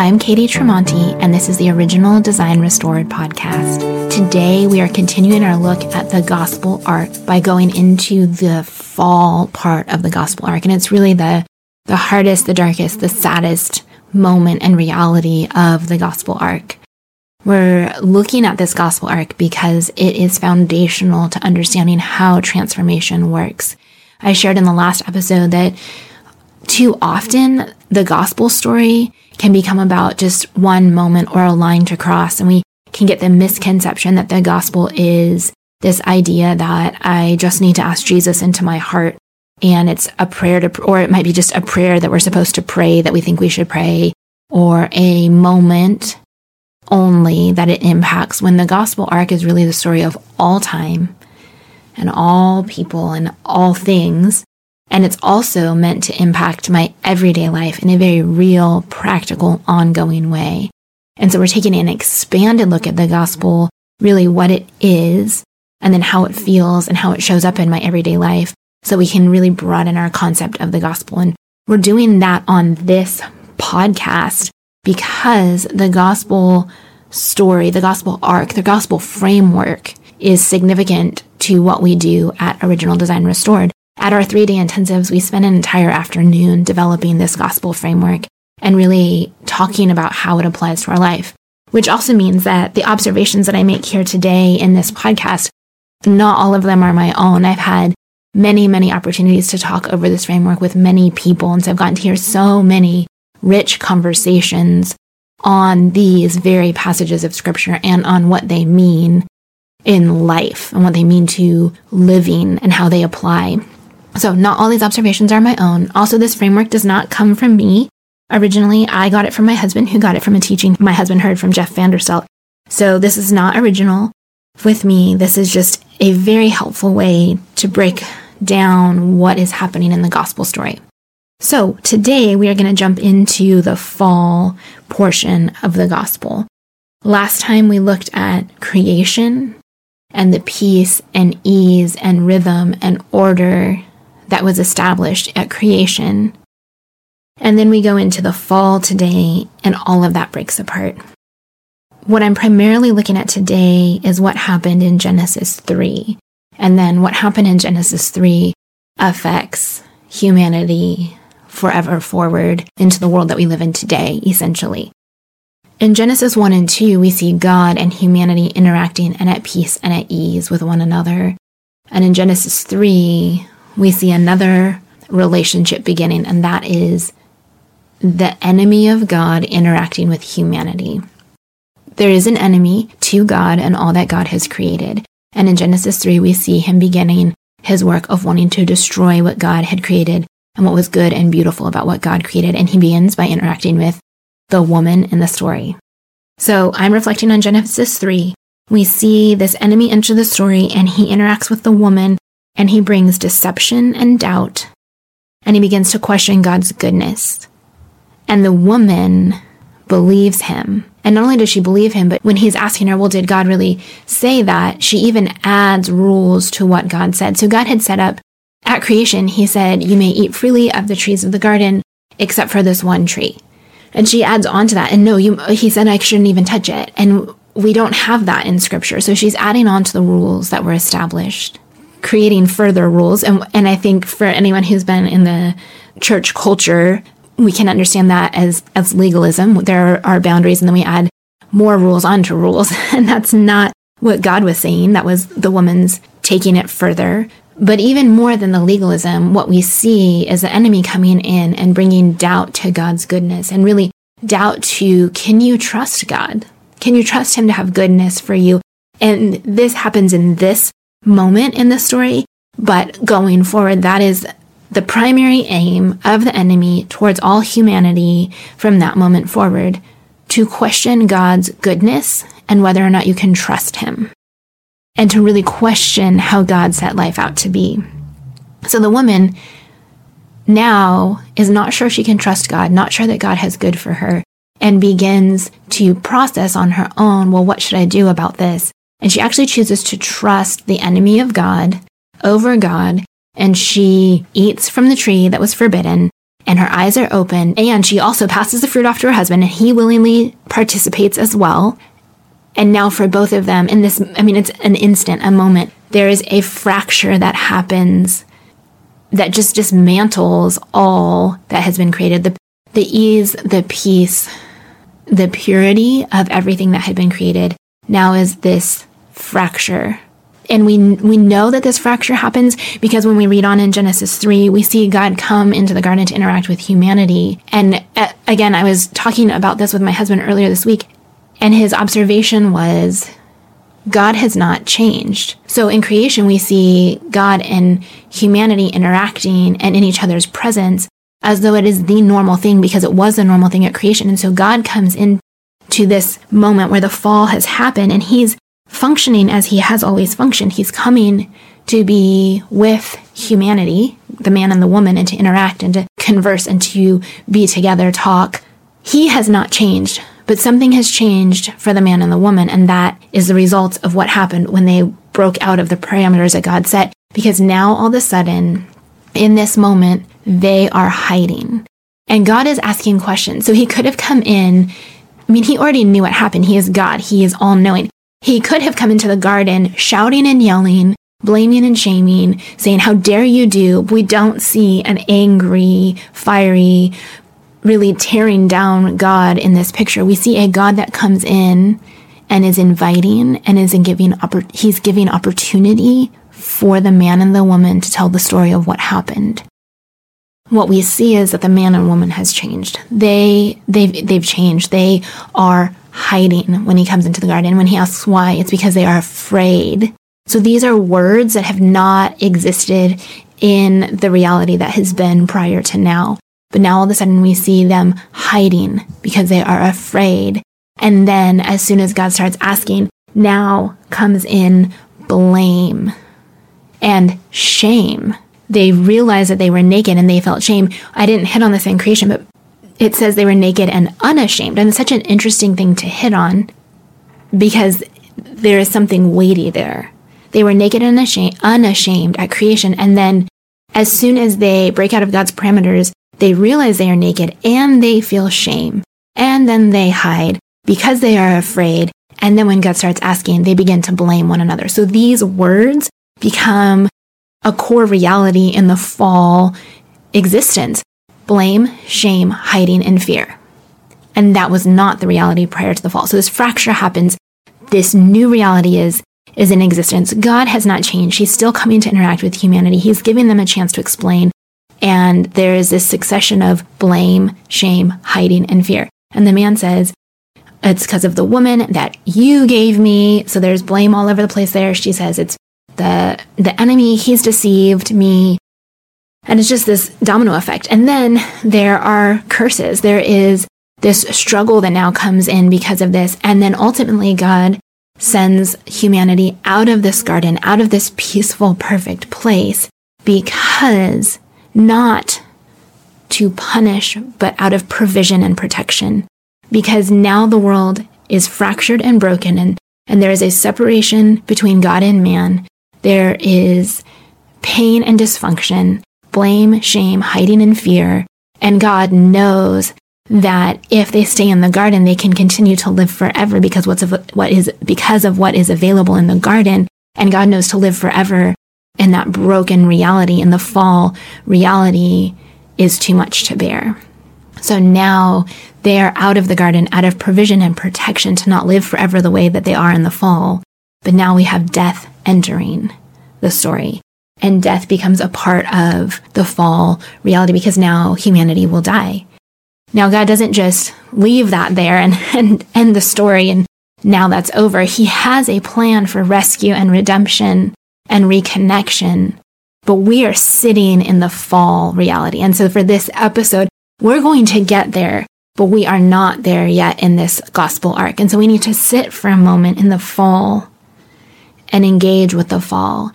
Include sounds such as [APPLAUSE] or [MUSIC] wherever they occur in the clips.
I'm Katie Tremonti, and this is the Original Design Restored podcast. Today, we are continuing our look at the gospel arc by going into the fall part of the gospel arc. And it's really the, the hardest, the darkest, the saddest moment and reality of the gospel arc. We're looking at this gospel arc because it is foundational to understanding how transformation works. I shared in the last episode that too often the gospel story can become about just one moment or a line to cross. And we can get the misconception that the gospel is this idea that I just need to ask Jesus into my heart. And it's a prayer to, or it might be just a prayer that we're supposed to pray that we think we should pray, or a moment only that it impacts when the gospel arc is really the story of all time and all people and all things. And it's also meant to impact my everyday life in a very real, practical, ongoing way. And so we're taking an expanded look at the gospel, really what it is, and then how it feels and how it shows up in my everyday life so we can really broaden our concept of the gospel. And we're doing that on this podcast because the gospel story, the gospel arc, the gospel framework is significant to what we do at Original Design Restored. At our three day intensives, we spend an entire afternoon developing this gospel framework and really talking about how it applies to our life, which also means that the observations that I make here today in this podcast, not all of them are my own. I've had many, many opportunities to talk over this framework with many people. And so I've gotten to hear so many rich conversations on these very passages of scripture and on what they mean in life and what they mean to living and how they apply. So, not all these observations are my own. Also, this framework does not come from me. Originally, I got it from my husband, who got it from a teaching my husband heard from Jeff Vanderstelt. So, this is not original with me. This is just a very helpful way to break down what is happening in the gospel story. So, today we are going to jump into the fall portion of the gospel. Last time we looked at creation and the peace and ease and rhythm and order that was established at creation. And then we go into the fall today, and all of that breaks apart. What I'm primarily looking at today is what happened in Genesis 3. And then what happened in Genesis 3 affects humanity forever forward into the world that we live in today, essentially. In Genesis 1 and 2, we see God and humanity interacting and at peace and at ease with one another. And in Genesis 3, we see another relationship beginning, and that is the enemy of God interacting with humanity. There is an enemy to God and all that God has created. And in Genesis 3, we see him beginning his work of wanting to destroy what God had created and what was good and beautiful about what God created. And he begins by interacting with the woman in the story. So I'm reflecting on Genesis 3. We see this enemy enter the story and he interacts with the woman and he brings deception and doubt, and he begins to question God's goodness. And the woman believes him. And not only does she believe him, but when he's asking her, well, did God really say that? She even adds rules to what God said. So God had set up at creation, he said, you may eat freely of the trees of the garden, except for this one tree. And she adds on to that. And no, you, he said I shouldn't even touch it. And we don't have that in scripture. So she's adding on to the rules that were established creating further rules. And, and I think for anyone who's been in the church culture, we can understand that as, as legalism. There are boundaries and then we add more rules onto rules. [LAUGHS] And that's not what God was saying. That was the woman's taking it further. But even more than the legalism, what we see is the enemy coming in and bringing doubt to God's goodness and really doubt to, can you trust God? Can you trust him to have goodness for you? And this happens in this moment in the story, but going forward, that is the primary aim of the enemy towards all humanity from that moment forward to question God's goodness and whether or not you can trust him, and to really question how God set life out to be. So the woman now is not sure she can trust God, not sure that God has good for her, and begins to process on her own well, what should I do about this? And she actually chooses to trust the enemy of God over God. And she eats from the tree that was forbidden and her eyes are open. And she also passes the fruit off to her husband, and he willingly participates as well. And now, for both of them, in this, I mean, it's an instant, a moment, there is a fracture that happens that just dismantles all that has been created the, the ease, the peace, the purity of everything that had been created now is this fracture. And we we know that this fracture happens because when we read on in Genesis 3 we see God come into the garden to interact with humanity. And uh, again I was talking about this with my husband earlier this week and his observation was God has not changed. So in creation we see God and humanity interacting and in each other's presence as though it is the normal thing because it was the normal thing at creation. And so God comes in to this moment where the fall has happened and he's functioning as he has always functioned. He's coming to be with humanity, the man and the woman, and to interact and to converse and to be together, talk. He has not changed, but something has changed for the man and the woman, and that is the result of what happened when they broke out of the parameters that God set. Because now all of a sudden, in this moment, they are hiding. And God is asking questions. So he could have come in. I mean, he already knew what happened. He is God. He is all knowing. He could have come into the garden shouting and yelling, blaming and shaming, saying, How dare you do? We don't see an angry, fiery, really tearing down God in this picture. We see a God that comes in and is inviting and is in giving he's giving opportunity for the man and the woman to tell the story of what happened. What we see is that the man and woman has changed. They they've they've changed. They are hiding when he comes into the garden. When he asks why, it's because they are afraid. So these are words that have not existed in the reality that has been prior to now. But now all of a sudden we see them hiding because they are afraid. And then as soon as God starts asking, now comes in blame and shame. They realized that they were naked and they felt shame. I didn't hit on this in creation, but it says they were naked and unashamed. And it's such an interesting thing to hit on because there is something weighty there. They were naked and unashamed, unashamed at creation. And then as soon as they break out of God's parameters, they realize they are naked and they feel shame. And then they hide because they are afraid. And then when God starts asking, they begin to blame one another. So these words become a core reality in the fall existence blame, shame, hiding, and fear. And that was not the reality prior to the fall. So this fracture happens. This new reality is is in existence. God has not changed. He's still coming to interact with humanity. He's giving them a chance to explain. And there is this succession of blame, shame, hiding, and fear. And the man says, It's because of the woman that you gave me. So there's blame all over the place there. She says, It's the the enemy, he's deceived me. And it's just this domino effect. And then there are curses. There is this struggle that now comes in because of this. And then ultimately, God sends humanity out of this garden, out of this peaceful, perfect place, because not to punish, but out of provision and protection. Because now the world is fractured and broken, and, and there is a separation between God and man. There is pain and dysfunction blame, shame, hiding in fear. And God knows that if they stay in the garden, they can continue to live forever because what's of, what is because of what is available in the garden. And God knows to live forever in that broken reality in the fall reality is too much to bear. So now they are out of the garden, out of provision and protection to not live forever the way that they are in the fall. But now we have death entering the story and death becomes a part of the fall reality because now humanity will die. Now, God doesn't just leave that there and, [LAUGHS] and end the story and now that's over. He has a plan for rescue and redemption and reconnection, but we are sitting in the fall reality. And so for this episode, we're going to get there, but we are not there yet in this gospel arc. And so we need to sit for a moment in the fall and engage with the fall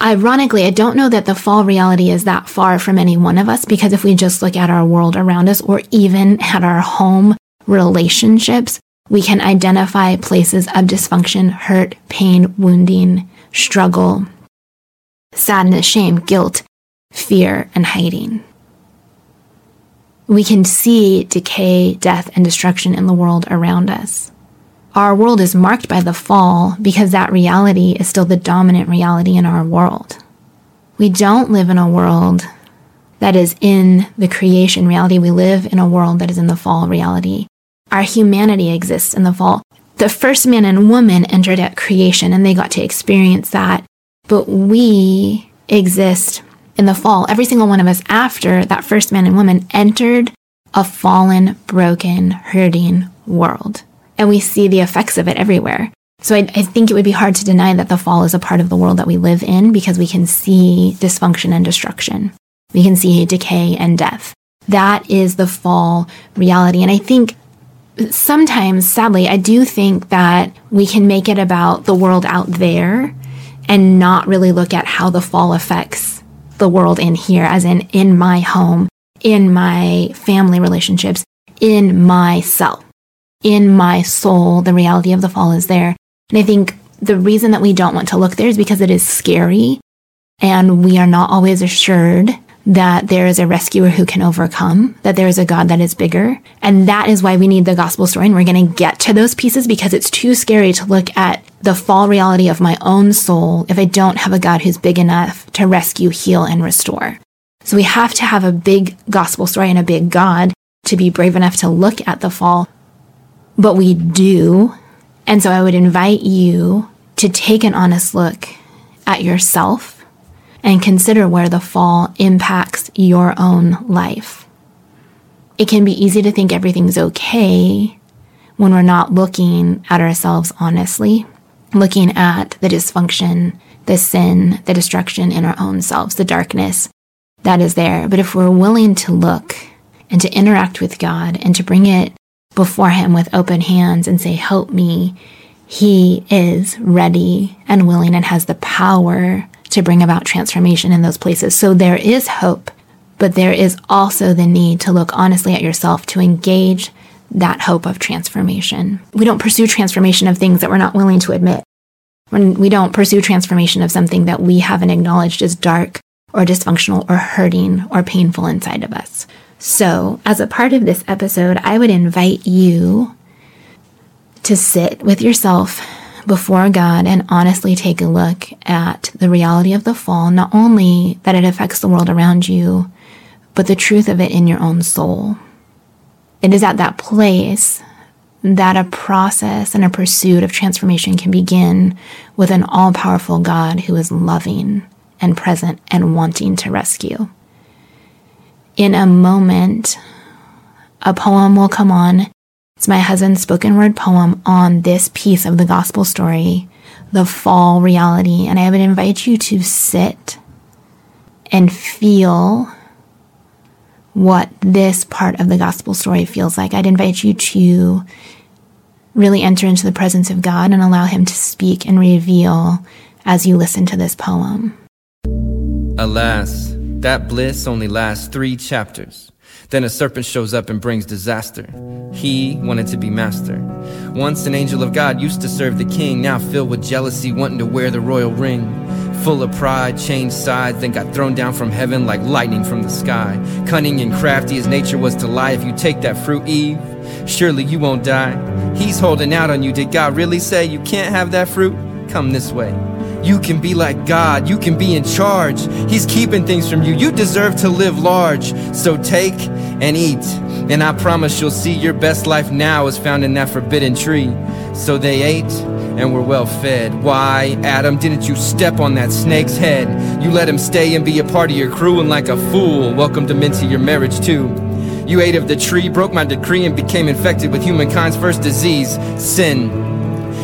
Ironically, I don't know that the fall reality is that far from any one of us because if we just look at our world around us or even at our home relationships, we can identify places of dysfunction, hurt, pain, wounding, struggle, sadness, shame, guilt, fear, and hiding. we can see decay, death, and destruction in the world around us. Our world is marked by the fall because that reality is still the dominant reality in our world. We don't live in a world that is in the creation reality. We live in a world that is in the fall reality. Our humanity exists in the fall. The first man and woman entered at creation and they got to experience that. But we exist in the fall. Every single one of us after that first man and woman entered a fallen, broken, hurting world. And we see the effects of it everywhere. So I, I, think it would be hard to deny that the fall is a part of the world that we live in because we can see dysfunction and destruction. We can see decay and death. That is the fall reality. And I think sometimes, sadly, I do think that we can make it about the world out there and not really look at how the fall affects the world in here, as in in my home, in my family relationships, in myself, in my soul. The reality of the fall is there. And I think the reason that we don't want to look there is because it is scary and we are not always assured that there is a rescuer who can overcome, that there is a God that is bigger. And that is why we need the gospel story. And we're going to get to those pieces because it's too scary to look at the fall reality of my own soul if I don't have a God who's big enough to rescue, heal, and restore. So we have to have a big gospel story and a big God to be brave enough to look at the fall. But we do. And so I would invite you to take an honest look at yourself and consider where the fall impacts your own life. It can be easy to think everything's okay when we're not looking at ourselves honestly, looking at the dysfunction, the sin, the destruction in our own selves, the darkness that is there. But if we're willing to look and to interact with God and to bring it before Him with open hands and say, Help me, He is ready and willing and has the power to bring about transformation in those places. So there is hope, but there is also the need to look honestly at yourself to engage that hope of transformation. We don't pursue transformation of things that we're not willing to admit. When we don't pursue transformation of something that we haven't acknowledged as dark or dysfunctional or hurting or painful inside of us. So, as a part of this episode, I would invite you to sit with yourself before God and honestly take a look at the reality of the fall, not only that it affects the world around you, but the truth of it in your own soul. It is at that place that a process and a pursuit of transformation can begin with an all powerful God who is loving and present and wanting to rescue. In a moment, a poem will come on it's my husband's spoken word poem on this piece of the gospel story, the fall reality. And I would invite you to sit and feel what this part of the gospel story feels like. I'd invite you to really enter into the presence of God and allow Him to speak and reveal as you listen to this poem. Alas, that bliss only lasts three chapters. Then a serpent shows up and brings disaster. He wanted to be master. Once an angel of God used to serve the king, now filled with jealousy, wanting to wear the royal ring. Full of pride, changed sides, then got thrown down from heaven like lightning from the sky. Cunning and crafty, as nature was to lie. If you take that fruit, Eve, surely you won't die. He's holding out on you. Did God really say you can't have that fruit? Come this way. You can be like God. You can be in charge. He's keeping things from you. You deserve to live large. So take and eat. And I promise you'll see your best life now is found in that forbidden tree. So they ate and were well fed. Why, Adam, didn't you step on that snake's head? You let him stay and be a part of your crew, and like a fool, welcomed him into your marriage too. You ate of the tree, broke my decree, and became infected with humankind's first disease sin.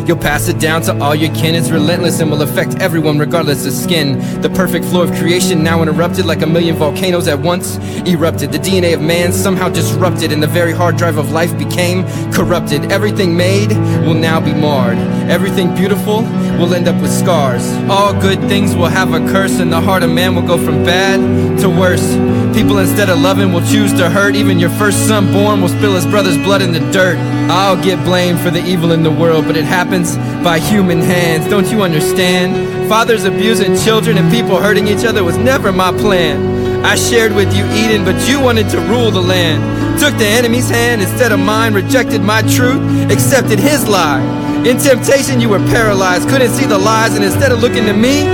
You'll pass it down to all your kin. It's relentless and will affect everyone regardless of skin. The perfect flow of creation now interrupted like a million volcanoes at once erupted. The DNA of man somehow disrupted and the very hard drive of life became corrupted. Everything made will now be marred. Everything beautiful will end up with scars. All good things will have a curse and the heart of man will go from bad to worse. People instead of loving will choose to hurt. Even your first son born will spill his brother's blood in the dirt. I'll get blamed for the evil in the world, but it happens by human hands. Don't you understand? Fathers abusing children and people hurting each other was never my plan. I shared with you Eden, but you wanted to rule the land. Took the enemy's hand instead of mine, rejected my truth, accepted his lie. In temptation, you were paralyzed, couldn't see the lies, and instead of looking to me,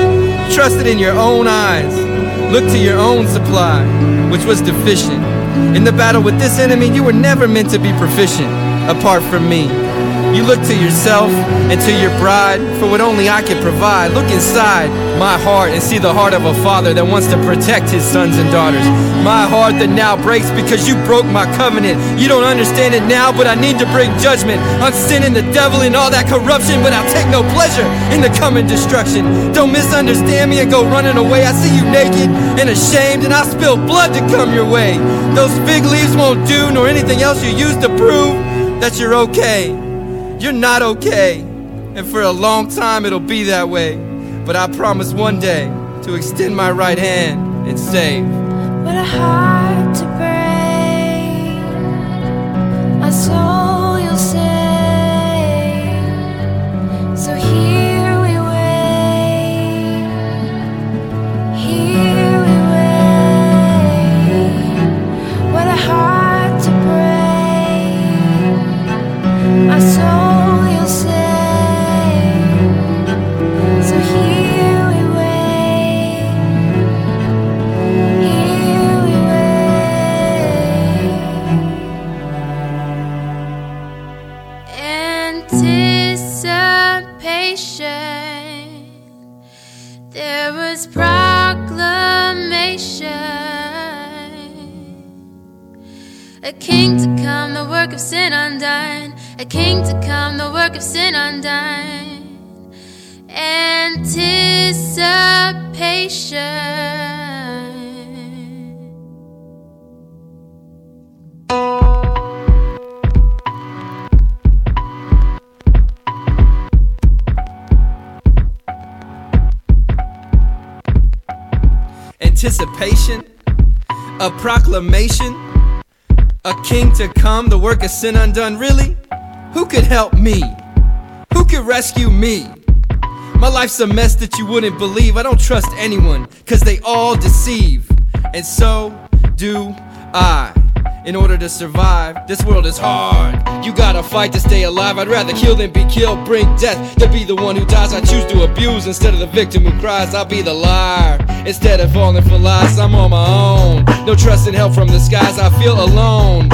trusted in your own eyes. Looked to your own supply, which was deficient. In the battle with this enemy, you were never meant to be proficient apart from me. You look to yourself and to your bride for what only I can provide. Look inside my heart and see the heart of a father that wants to protect his sons and daughters. My heart that now breaks because you broke my covenant. You don't understand it now, but I need to bring judgment on sin and the devil and all that corruption, but I'll take no pleasure in the coming destruction. Don't misunderstand me and go running away. I see you naked and ashamed, and I'll spill blood to come your way. Those fig leaves won't do, nor anything else you use to prove that you're okay. You're not okay. And for a long time it'll be that way. But I promise one day to extend my right hand and save. What a heart to break. Work of sin undone. Anticipation. Anticipation, a proclamation, a king to come, the work of sin undone. Really? Who could help me? Who could rescue me? My life's a mess that you wouldn't believe. I don't trust anyone, cause they all deceive. And so do I. In order to survive, this world is hard. You gotta fight to stay alive. I'd rather kill than be killed. Bring death to be the one who dies. I choose to abuse instead of the victim who cries. I'll be the liar instead of falling for lies. I'm on my own. No trust and help from the skies. I feel alone.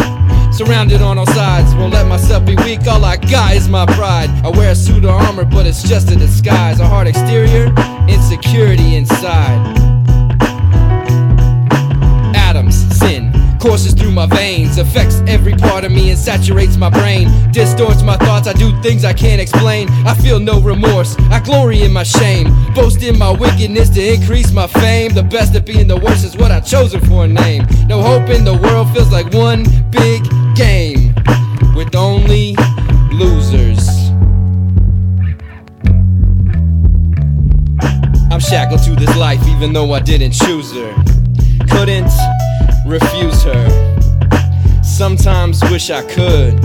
Surrounded on all sides, won't let myself be weak. All I got is my pride. I wear a suit of armor, but it's just a disguise. A hard exterior, insecurity inside. Courses through my veins, affects every part of me and saturates my brain. Distorts my thoughts, I do things I can't explain. I feel no remorse, I glory in my shame. Boast in my wickedness to increase my fame. The best at being the worst is what I've chosen for a name. No hope in the world feels like one big game with only losers. I'm shackled to this life even though I didn't choose her. Couldn't refuse her. Sometimes wish I could.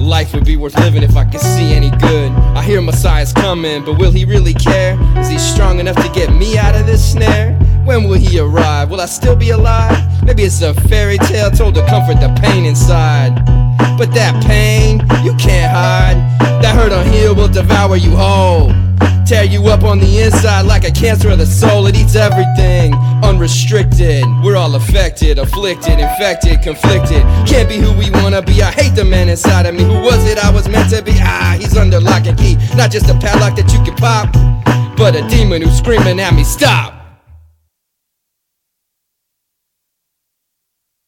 Life would be worth living if I could see any good. I hear Messiah's coming, but will he really care? Is he strong enough to get me out of this snare? When will he arrive? Will I still be alive? Maybe it's a fairy tale told to comfort the pain inside. But that pain, you can't hide. That hurt on here will devour you whole. Tear you up on the inside like a cancer of the soul. It eats everything, unrestricted. We're all affected, afflicted, infected, conflicted. Can't be who we wanna be. I hate the man inside of me. Who was it I was meant to be? Ah, he's under lock and key. Not just a padlock that you can pop, but a demon who's screaming at me, stop.